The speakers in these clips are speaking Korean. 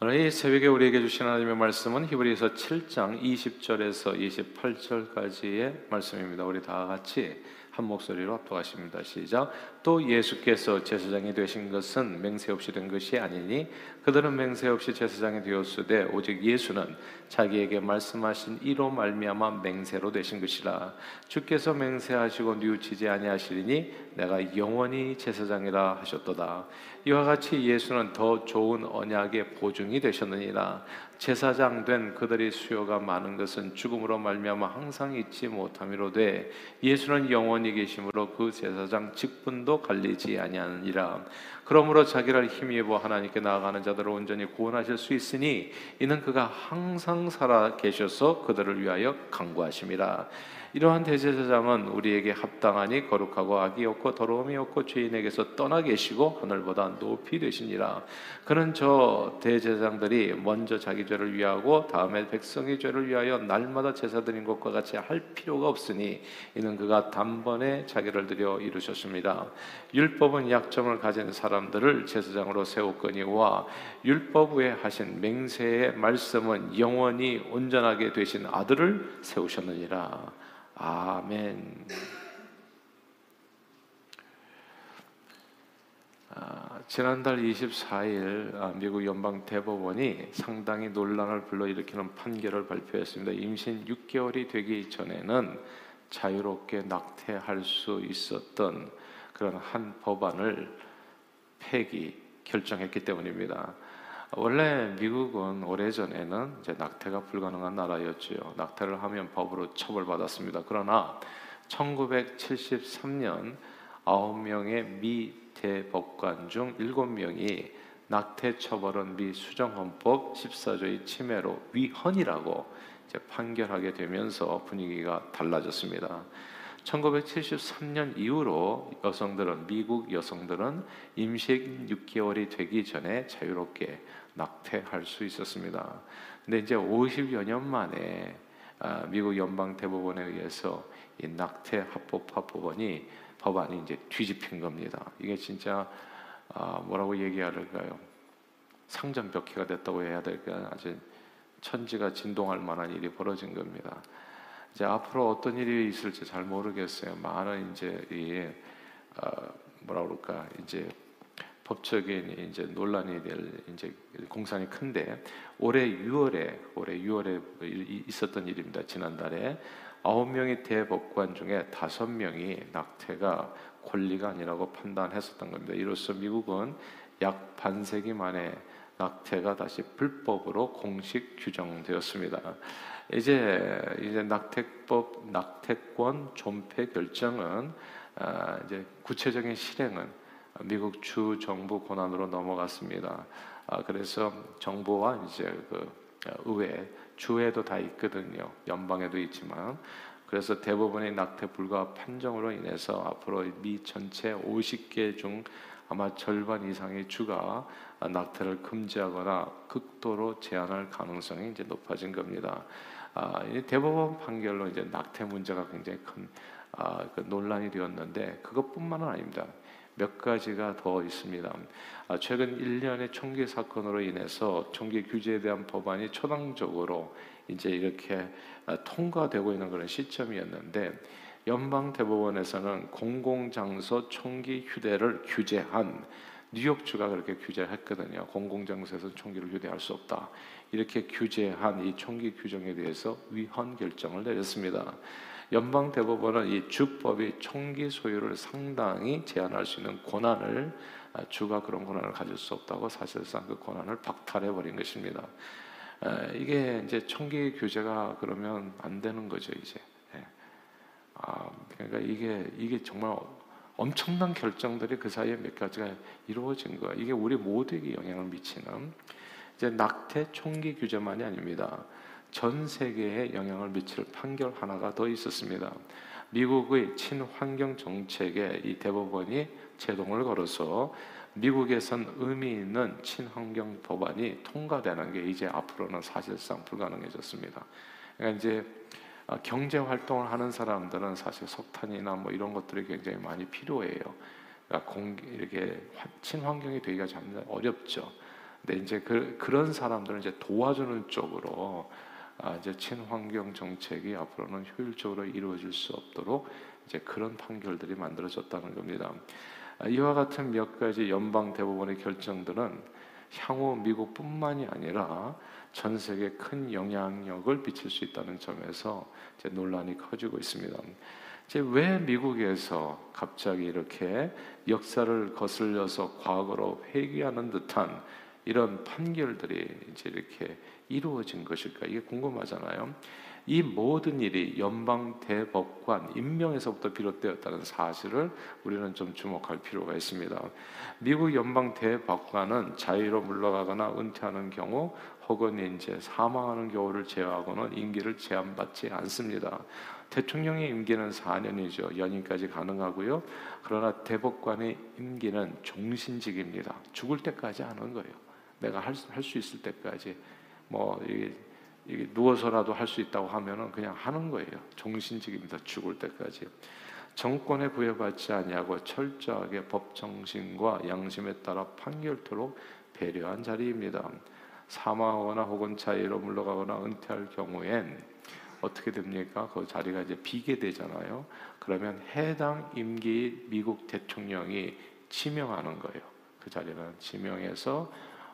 오늘 이 새벽에 우리에게 주신 하나님의 말씀은 히브리서 7장 20절에서 28절까지의 말씀입니다. 우리 다 같이 한 목소리로 합독하십니다. 시작. 또 예수께서 제사장이 되신 것은 맹세 없이 된 것이 아니니 그들은 맹세 없이 제사장이 되었으되 오직 예수는 자기에게 말씀하신 이로 말미암아 맹세로 되신 것이라 주께서 맹세하시고 뉘우치지 아니하시리니 내가 영원히 제사장이라 하셨도다. 이와 같이 예수는 더 좋은 언약의 보증이 되셨느니라. 제사장 된 그들의 수요가 많은 것은 죽음으로 말미암아 항상 잊지 못함이로되 예수는 영원히 계심으로 그 제사장 직분도 갈리지 아니하니라. 그러므로 자기를 힘입어 하나님께 나아가는 자들을 온전히 구원하실 수 있으니 이는 그가 항상 살아 계셔서 그들을 위하여 강구하심이라. 이러한 대제사장은 우리에게 합당하니 거룩하고 악이 없고 더러움이 없고 죄인에게서 떠나 계시고 하늘보다 높이 되시니라. 그는 저 대제사장들이 먼저 자기 죄를 위하고 다음에 백성의 죄를 위하여 날마다 제사 드린 것과 같이 할 필요가 없으니 이는 그가 단번에 자기를 들여 이루셨습니다. 율법은 약점을 가진 사람들을 제사장으로 세웠거니와 율법 외에 하신 맹세의 말씀은 영원히 온전하게 되신 아들을 세우셨느니라. 아멘. 아, 지난달 24일 아, 미국 연방 대법원이 상당히 논란을 불러일으키는 판결을 발표했습니다. 임신 6개월이 되기 전에는 자유롭게 낙태할 수 있었던 그런 한 법안을 폐기 결정했기 때문입니다. 원래 미국은 오래전에는 이제 낙태가 불가능한 나라였지요. 낙태를 하면 법으로 처벌받았습니다. 그러나 1973년 9명의 미 대법관 중 7명이 낙태 처벌은 미 수정헌법 14조의 침해로 위헌이라고 판결하게 되면서 분위기가 달라졌습니다. 1973년 이후로 여성들은 미국 여성들은 임신 6개월이 되기 전에 자유롭게 낙태할 수 있었습니다. 근데 이제 50여 년 만에 아, 미국 연방 대법원에 의해서 이 낙태 합법화 법원이 법안이 이제 뒤집힌 겁니다. 이게 진짜 아, 뭐라고 얘기해야 될까요? 상전벽해가 됐다고 해야 될까? 아주 천지가 진동할 만한 일이 벌어진 겁니다. 이제 앞으로 어떤 일이 있을지 잘 모르겠어요. 많은 이제 이 어, 뭐라 그럴까 이제 법적인 이제 논란이 될 이제 공산이 큰데 올해 6월에 올해 6월에 있었던 일입니다. 지난달에 아홉 명의 대법관 중에 다섯 명이 낙태가 권리가 아니라고 판단했었던 겁니다. 이로써 미국은 약 반세기 만에 낙태가 다시 불법으로 공식 규정되었습니다. 이제 이제 낙태법 낙태권 존폐 결정은 아, 이제 구체적인 실행은 미국 주 정부 권한으로 넘어갔습니다. 아, 그래서 정부와 이제 그 의회 주에도 다 있거든요. 연방에도 있지만 그래서 대부분의 낙태 불가 판정으로 인해서 앞으로 미 전체 50개 중 아마 절반 이상의 주가 낙태를 금지하거나 극도로 제한할 가능성이 이제 높아진 겁니다. 아, 대법원 판결로 이제 낙태 문제가 굉장히 큰 아, 그 논란이 되었는데 그것뿐만은 아닙니다. 몇 가지가 더 있습니다. 아, 최근 1년의 총기 사건으로 인해서 총기 규제에 대한 법안이 초당적으로 이제 이렇게 아, 통과되고 있는 그런 시점이었는데 연방 대법원에서는 공공장소 총기 휴대를 규제한 뉴욕주가 그렇게 규제했거든요. 공공장소에서 총기를 휴대할 수 없다. 이렇게 규제한 이 총기 규정에 대해서 위헌 결정을 내렸습니다. 연방 대법원은 이 주법이 총기 소유를 상당히 제한할 수 있는 권한을 아, 주가 그런 권한을 가질 수 없다고 사실상 그 권한을 박탈해 버린 것입니다. 아, 이게 이제 총기 규제가 그러면 안 되는 거죠 이제. 예. 아, 그러니까 이게 이게 정말 엄청난 결정들이 그 사이에 몇 가지가 이루어진 거야. 이게 우리 모두에게 영향을 미치는 이제 낙태 총기 규제만이 아닙니다. 전 세계에 영향을 미칠 판결 하나가 더 있었습니다. 미국의 친환경 정책에 이 대법원이 제동을 걸어서 미국에선 의미 있는 친환경 법안이 통과되는 게 이제 앞으로는 사실상 불가능해졌습니다. 그러니까 이제 어, 경제 활동을 하는 사람들은 사실 석탄이나 뭐 이런 것들이 굉장히 많이 필요해요. 그러니까 공, 이렇게 친환경이 되기가 참 어렵죠. 근데 이제 그, 그런 사람들은 이제 도와주는 쪽으로 아, 이제 친환경 정책이 앞으로는 효율적으로 이루어질 수 없도록 이제 그런 판결들이 만들어졌다는 겁니다. 아, 이와 같은 몇 가지 연방 대법원의 결정들은 향후 미국뿐만이 아니라 전 세계에 큰 영향력을 미칠 수 있다는 점에서 이제 논란이 커지고 있습니다. 이제 왜 미국에서 갑자기 이렇게 역사를 거슬려서 과거로 회귀하는 듯한 이런 판결들이 이제 이렇게 이루어진 것일까? 이게 궁금하잖아요. 이 모든 일이 연방 대법관 임명에서부터 비롯되었다는 사실을 우리는 좀 주목할 필요가 있습니다. 미국 연방 대법관은 자유로 물러가거나 은퇴하는 경우 혹은 이제 사망하는 경우를 제외하고는 임기를 제한받지 않습니다. 대통령의 임기는 4년이죠. 연임까지 가능하고요. 그러나 대법관의 임기는 종신직입니다. 죽을 때까지 하는 거예요. 내가 할 수 있을 때까지 뭐 이게, 이게 누워서라도 할 수 있다고 하면은 그냥 하는 거예요. 종신직입니다. 죽을 때까지. 정권에 부여받지 아니하고 철저하게 법 정신과 양심에 따라 판결토록 배려한 자리입니다. 사망하거나 혹은 자유로 물러가거나 은퇴할 경우엔 어떻게 됩니까? 그 자리가 이제 비게 되잖아요. 그러면 해당 임기 미국 대통령이 지명하는 거예요. 그 자리는 지명해서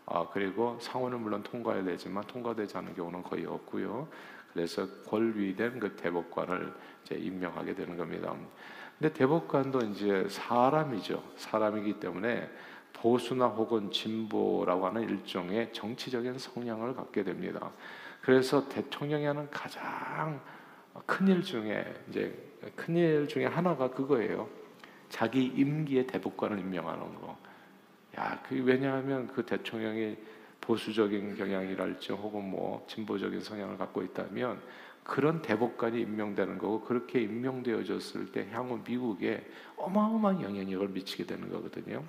아, 그리고 상원은 물론 통과해야 되지만 통과되지 않은 경우는 거의 없고요. 그래서 권위된 그 대법관을 이제 임명하게 되는 겁니다. 근데 대법관도 이제 사람이죠. 사람이기 때문에 보수나 혹은 진보라고 하는 일종의 정치적인 성향을 갖게 됩니다. 그래서 대통령이 하는 가장 큰 일 중에 이제 큰 일 중에 하나가 그거예요. 자기 임기의 대법관을 임명하는 거. 야, 그 왜냐하면 그 대통령이 보수적인 경향이랄지 혹은 뭐 진보적인 성향을 갖고 있다면 그런 대법관이 임명되는 거고 그렇게 임명되어졌을 때 향후 미국에 어마어마한 영향력을 미치게 되는 거거든요.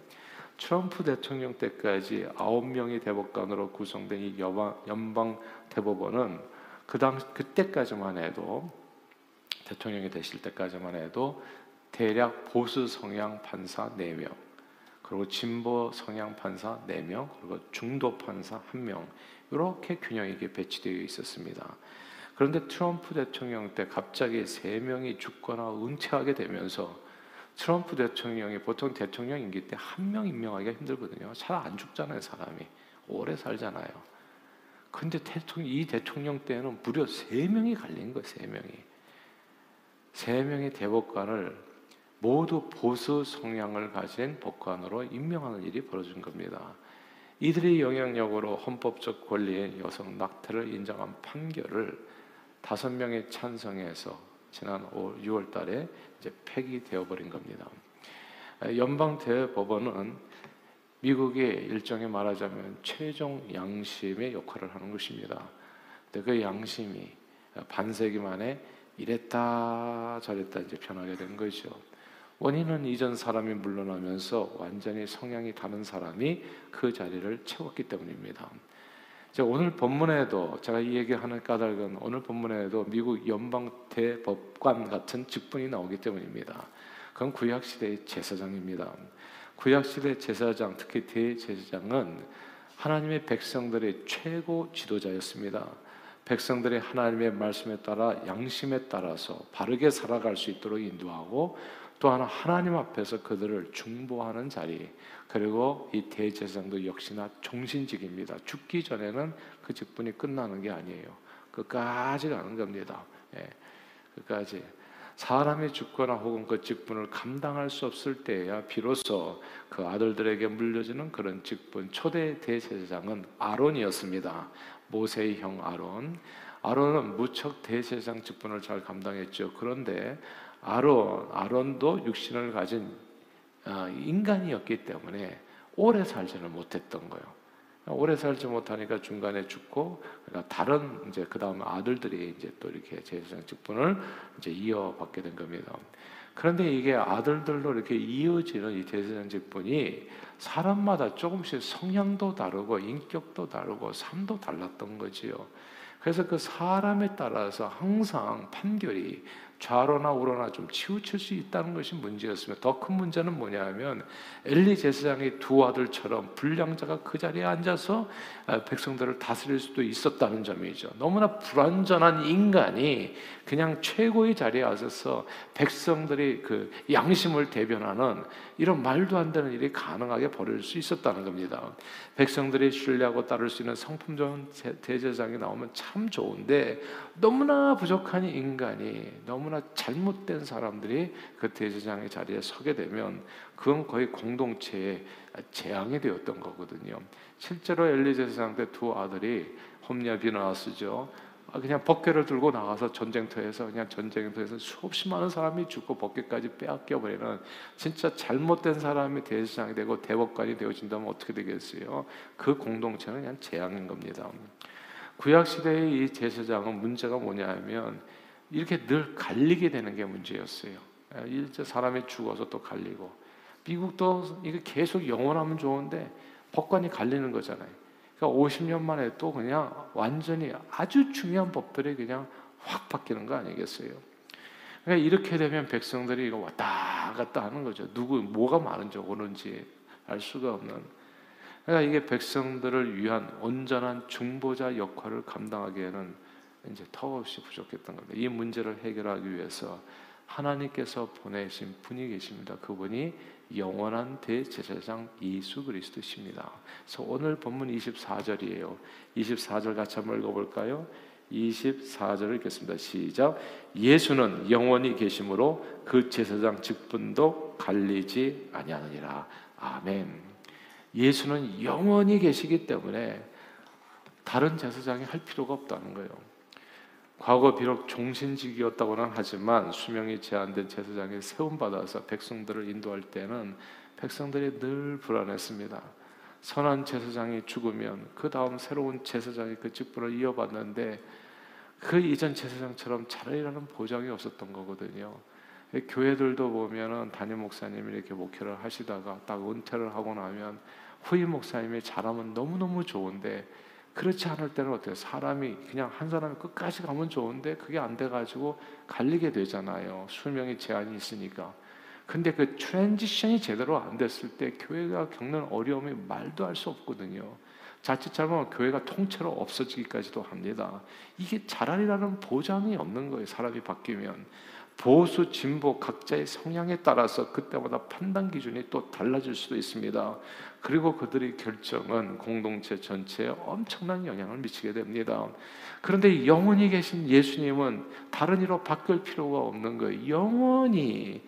트럼프 대통령 때까지 아홉 명의 대법관으로 구성된 이 연방 대법원은 그당 그때까지만 해도 대통령이 되실 때까지만 해도 대략 보수 성향 판사 4명, 그리고 진보 성향 판사 4명, 그리고 중도 판사 1명, 이렇게 균형 있게 배치되어 있었습니다. 그런데 트럼프 대통령 때 갑자기 3명이 죽거나 은퇴하게 되면서 트럼프 대통령이 보통 대통령 임기 때 한 명 임명하기가 힘들거든요. 잘 안 죽잖아요, 사람이. 오래 살잖아요. 근데 대통령, 이 대통령 때는 무려 세 명이 갈린 거예요, 세 명이. 세 명의 대법관을 모두 보수 성향을 가진 법관으로 임명하는 일이 벌어진 겁니다. 이들의 영향력으로 헌법적 권리인 여성 낙태를 인정한 판결을 다섯 명의 찬성에서 지난 6월 달에 이제 폐기되어 버린 겁니다. 연방 대법원은 미국의 일종의 말하자면 최종 양심의 역할을 하는 것입니다. 그 양심이 반세기 만에 이랬다 저랬다 이제 변하게 된 거죠. 원인은 이전 사람이 물러나면서 완전히 성향이 다른 사람이 그 자리를 채웠기 때문입니다. 오늘 본문에도 제가 이 얘기하는 까닭은 오늘 본문에도 미국 연방 대법관 같은 직분이 나오기 때문입니다. 그건 구약 시대의 제사장입니다. 구약 시대 제사장, 특히 대제사장은 하나님의 백성들의 최고 지도자였습니다. 백성들이 하나님의 말씀에 따라 양심에 따라서 바르게 살아갈 수 있도록 인도하고 또 하나 하나님 앞에서 그들을 중보하는 자리 그리고 이 대제사장도 역시나 종신직입니다. 죽기 전에는 그 직분이 끝나는 게 아니에요. 끝까지 가는 겁니다. 예, 끝까지 사람이 죽거나 혹은 그 직분을 감당할 수 없을 때야 비로소 그 아들들에게 물려지는 그런 직분 초대 대제사장은 아론이었습니다. 모세의 형 아론. 아론은 무척 대제사장 직분을 잘 감당했죠. 그런데 아론 아론도 육신을 가진 어, 인간이었기 때문에 오래 살지는 못했던 거예요. 오래 살지 못하니까 중간에 죽고 그러니까 다른 이제 그 다음 아들들이 이제 또 이렇게 제사장 직분을 이제 이어받게 된 겁니다. 그런데 이게 아들들로 이렇게 이어지는 이 제사장 직분이 사람마다 조금씩 성향도 다르고 인격도 다르고 삶도 달랐던 거지요. 그래서 그 사람에 따라서 항상 판결이 좌로나 우로나 좀 치우칠 수 있다는 것이 문제였으며 더 큰 문제는 뭐냐면 엘리 제사장의 두 아들처럼 불량자가 그 자리에 앉아서 아, 백성들을 다스릴 수도 있었다는 점이죠. 너무나 불완전한 인간이 그냥 최고의 자리에 앉아서 백성들이 그 양심을 대변하는 이런 말도 안 되는 일이 가능하게 벌일 수 있었다는 겁니다. 백성들이 신뢰하고 따를 수 있는 성품 좋은 대제사장이 나오면 참 좋은데 너무나 부족한 인간이 너무 나 잘못된 사람들이 그 대제사장의 자리에 서게 되면 그건 거의 공동체의 재앙이 되었던 거거든요. 실제로 엘리 제사장 때두 아들이 홈리아 비나스죠. 아, 그냥 법궤를 들고 나가서 전쟁터에서 그냥 전쟁터에서 수없이 많은 사람이 죽고 법궤까지 빼앗겨 버리는 진짜 잘못된 사람이 대제사장이 되고 대법관이 되어진다면 어떻게 되겠어요? 그 공동체는 그냥 재앙인 겁니다. 구약 시대의 이 제사장은 문제가 뭐냐면 이렇게 늘 갈리게 되는 게 문제였어요. 예, 사람이 죽어서 또 갈리고 미국도 이게 계속 영원하면 좋은데 법관이 갈리는 거잖아요. 그러니까 50년 만에 또 그냥 완전히 아주 중요한 법들이 그냥 확 바뀌는 거 아니겠어요? 그러니까 이렇게 되면 백성들이 이거 왔다 갔다 하는 거죠. 누구 뭐가 많은지 오는지 알 수가 없는. 그러니까 이게 백성들을 위한 온전한 중보자 역할을 감당하기에는 이제 턱없이 부족했던 겁니다. 이 문제를 해결하기 위해서 하나님께서 보내신 분이 계십니다. 그분이 영원한 대제사장 예수 그리스도십니다. 그래서 오늘 본문 24절이에요. 24절 같이 한번 읽어볼까요? 24절을 읽겠습니다. 시작. 예수는 영원히 계심으로 그 제사장 직분도 갈리지 아니하느니라. 아멘. 예수는 영원히 계시기 때문에 다른 제사장이 할 필요가 없다는 거예요. 과거 비록 종신직이었다고는 하지만 수명이 제한된 제사장이 세움 받아서 백성들을 인도할 때는 백성들이 늘 불안했습니다. 선한 제사장이 죽으면 그 다음 새로운 제사장이 그 직분을 이어받는데 그 이전 제사장처럼 잘하리라는 보장이 없었던 거거든요. 교회들도 보면은 담임 목사님이 이렇게 목회를 하시다가 딱 은퇴를 하고 나면 후임 목사님이 잘하면 너무너무 좋은데 그렇지 않을 때는 어때요? 사람이 그냥 한 사람이 끝까지 가면 좋은데 그게 안 돼가지고 갈리게 되잖아요. 수명이 제한이 있으니까. 근데 그 transition이 제대로 안 됐을 때 교회가 겪는 어려움이 말도 할 수 없거든요. 자칫 잘못하면 교회가 통째로 없어지기까지도 합니다. 이게 잘하리라는 보장이 없는 거예요. 사람이 바뀌면. 보수, 진보 각자의 성향에 따라서 그때마다 판단 기준이 또 달라질 수도 있습니다. 그리고 그들의 결정은 공동체 전체에 엄청난 영향을 미치게 됩니다. 그런데 영원히 계신 예수님은 다른 이로 바뀔 필요가 없는 거예요. 영원히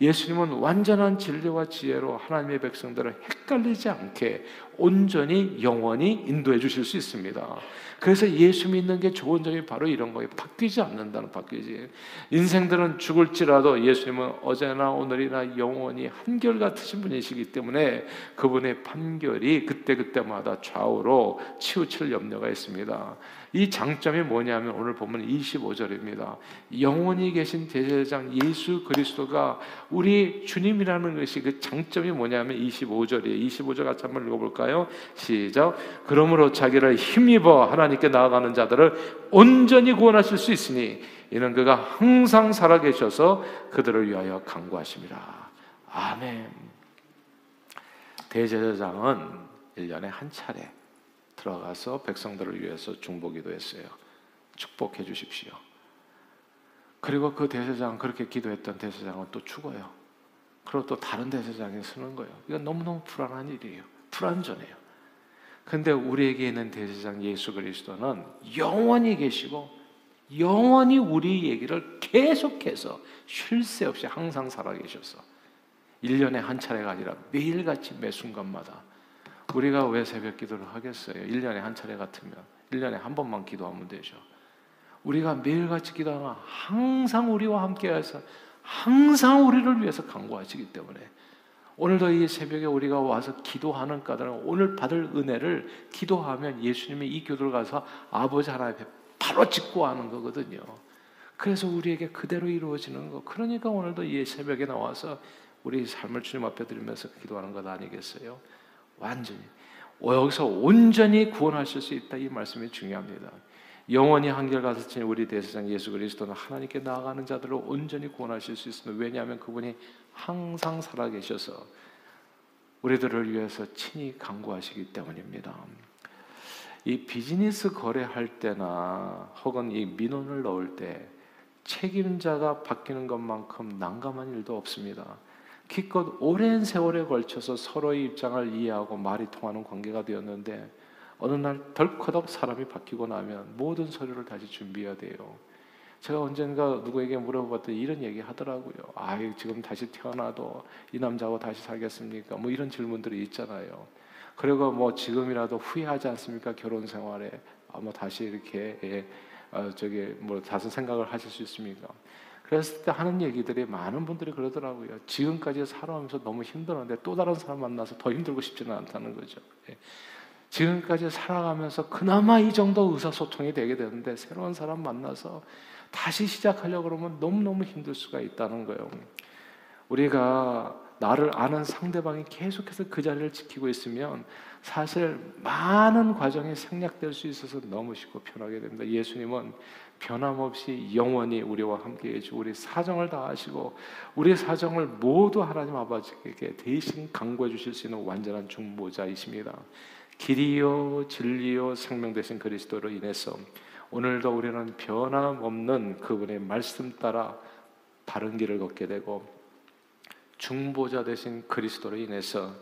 예수님은 완전한 진리와 지혜로 하나님의 백성들을 헷갈리지 않게 온전히 영원히 인도해 주실 수 있습니다. 그래서 예수 믿는 게 좋은 점이 바로 이런 거예요. 바뀌지 않는다는 바뀌지. 인생들은 죽을지라도 예수님은 어제나 오늘이나 영원히 한결 같으신 분이시기 때문에 그분의 판결이 그때그때마다 좌우로 치우칠 염려가 있습니다. 이 장점이 뭐냐면 오늘 보면 25절입니다. 영원히 계신 대제사장 예수 그리스도가 우리 주님이라는 것이 그 장점이 뭐냐면 25절이에요. 25절 같이 한번 읽어볼까요? 시작. 그러므로 자기를 힘입어 하나님께 나아가는 자들을 온전히 구원하실 수 있으니 이는 그가 항상 살아계셔서 그들을 위하여 강구하심이라. 아멘. 대제사장은 1년에 한 차례 들어가서 백성들을 위해서 중보기도 했어요. 축복해 주십시오. 그리고 그 대세장 그렇게 기도했던 대세장은 또 죽어요. 그리고 또 다른 대세장에 서는 거예요. 이건 너무너무 불안한 일이에요. 불안전해요. 근데 우리에게 있는 대세장 예수 그리스도는 영원히 계시고 영원히 우리 얘기를 계속해서 쉴 새 없이 항상 살아계셔서 1년에 한 차례가 아니라 매일같이 매 순간마다 우리가 왜 새벽 기도를 하겠어요? 1년에 한 차례 같으면 1년에 한 번만 기도하면 되죠. 우리가 매일같이 기도하면 항상 우리와 함께 하셔 항상 우리를 위해서 간구하시기 때문에 오늘도 이 새벽에 우리가 와서 기도하는 까닭은 오늘 받을 은혜를 기도하면 예수님이 이 교도를 가서 아버지 하나님 앞에 바로 짓고 하는 거거든요. 그래서 우리에게 그대로 이루어지는 거. 그러니까 오늘도 이 새벽에 나와서 우리 삶을 주님 앞에 드리면서 기도하는 것 아니겠어요? 완전히 여기서 온전히 구원하실 수 있다 이 말씀이 중요합니다. 영원히 한결같으신 우리 대세상 예수 그리스도는 하나님께 나아가는 자들을 온전히 구원하실 수 있습니다. 왜냐하면 그분이 항상 살아계셔서 우리들을 위해서 친히 강구하시기 때문입니다. 이 비즈니스 거래할 때나 혹은 이 민원을 넣을 때 책임자가 바뀌는 것만큼 난감한 일도 없습니다. 기껏 오랜 세월에 걸쳐서 서로의 입장을 이해하고 말이 통하는 관계가 되었는데 어느 날 덜커덕 사람이 바뀌고 나면 모든 서류를 다시 준비해야 돼요. 제가 언젠가 누구에게 물어봤더니 이런 얘기 하더라고요. 아, 지금 다시 태어나도 이 남자하고 다시 살겠습니까? 뭐 이런 질문들이 있잖아요. 그리고 뭐 지금이라도 후회하지 않습니까? 결혼 생활에 아마 다시 이렇게 예, 어, 저기 뭐 다시 생각을 하실 수 있습니까? 그랬을 때 하는 얘기들이 많은 분들이 그러더라고요. 지금까지 살아오면서 너무 힘들었는데 또 다른 사람 만나서 더 힘들고 싶지는 않다는 거죠. 예. 지금까지 살아가면서 그나마 이 정도 의사소통이 되게 되는데 새로운 사람 만나서 다시 시작하려고 그러면 너무너무 힘들 수가 있다는 거예요. 우리가 나를 아는 상대방이 계속해서 그 자리를 지키고 있으면 사실 많은 과정이 생략될 수 있어서 너무 쉽고 편하게 됩니다. 예수님은 변함없이 영원히 우리와 함께 해주 우리 사정을 다 아시고 우리 사정을 모두 하나님 아버지께 대신 강구해 주실 수 있는 완전한 중보자이십니다. 길이요 진리요 생명 되신 그리스도로 인해서 오늘도 우리는 변함없는 그분의 말씀 따라 바른 길을 걷게 되고 중보자 되신 그리스도로 인해서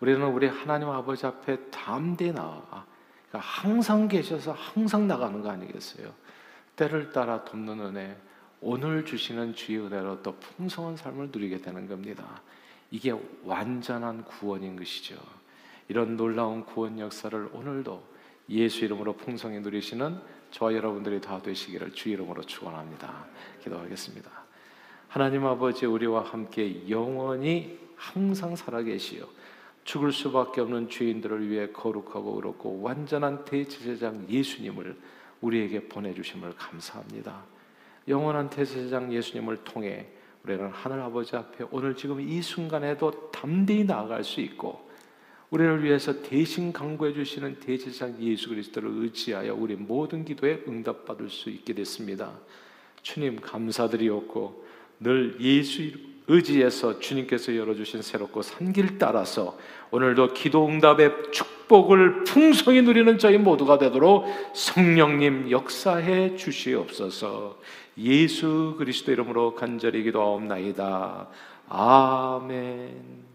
우리는 우리 하나님 아버지 앞에 담대 나아 그러니까 항상 계셔서 항상 나가는 거 아니겠어요? 때를 따라 돕는 은혜, 오늘 주시는 주의 은혜로 또 풍성한 삶을 누리게 되는 겁니다. 이게 완전한 구원인 것이죠. 이런 놀라운 구원 역사를 오늘도 예수 이름으로 풍성히 누리시는 저와 여러분들이 다 되시기를 주 이름으로 축원합니다. 기도하겠습니다. 하나님 아버지 우리와 함께 영원히 항상 살아계시어 죽을 수밖에 없는 죄인들을 위해 거룩하고 의롭고 완전한 대제사장 예수님을 우리에게 보내주심을 감사합니다. 영원한 대제사장 예수님을 통해 우리는 하늘 아버지 앞에 오늘 지금 이 순간에도 담대히 나아갈 수 있고 우리를 위해서 대신 강구해 주시는 대제사장 예수 그리스도를 의지하여 우리 모든 기도에 응답받을 수 있게 됐습니다. 주님 감사드리옵고 늘 예수 의지해서 주님께서 열어주신 새롭고 산길 따라서 오늘도 기도 응답의 축복을 풍성히 누리는 저희 모두가 되도록 성령님 역사해 주시옵소서 예수 그리스도 이름으로 간절히 기도하옵나이다. 아멘.